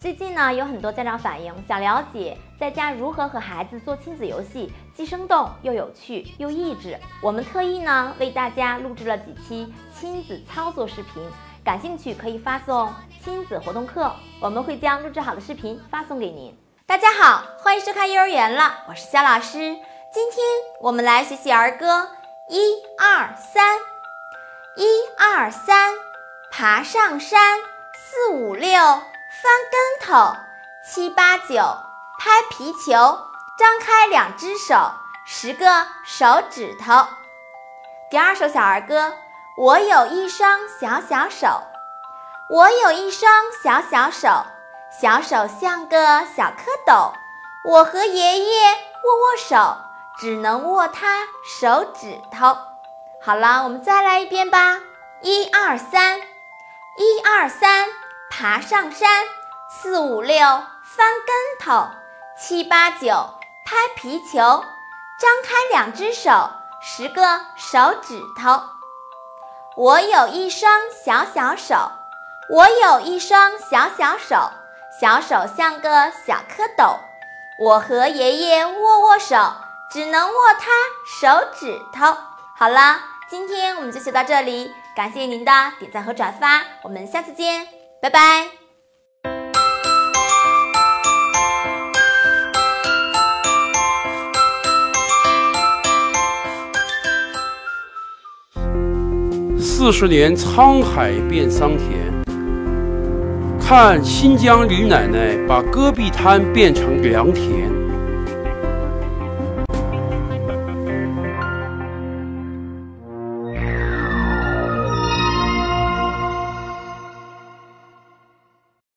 最近呢，有很多家长反映想了解在家如何和孩子做亲子游戏，既生动又有趣又益智。我们特意呢为大家录制了几期亲子操作视频，感兴趣可以发送“亲子活动课”，我们会将录制好的视频发送给您。大家好，欢迎收看幼儿园了，我是肖老师。今天我们来学习儿歌，一二三，一二三，爬上山，四五六。翻跟头，七八九拍皮球，张开两只手，十个手指头。第二首小儿歌，我有一双小小手，我有一双小小手，小手像个小蝌蚪。我和爷爷握握手，只能握他手指头。好了，我们再来一遍吧，一二三，一二三。爬上山，四五六翻跟头，七八九拍皮球，张开两只手，十个手指头。我有一双小小手，我有一双小小手，小手像个小蝌蚪。我和爷爷握握手，只能握他手指头。好了，今天我们就学到这里，感谢您的点赞和转发，我们下次见。拜拜。四十年沧海变桑田，看新疆李奶奶把戈壁滩变成良田。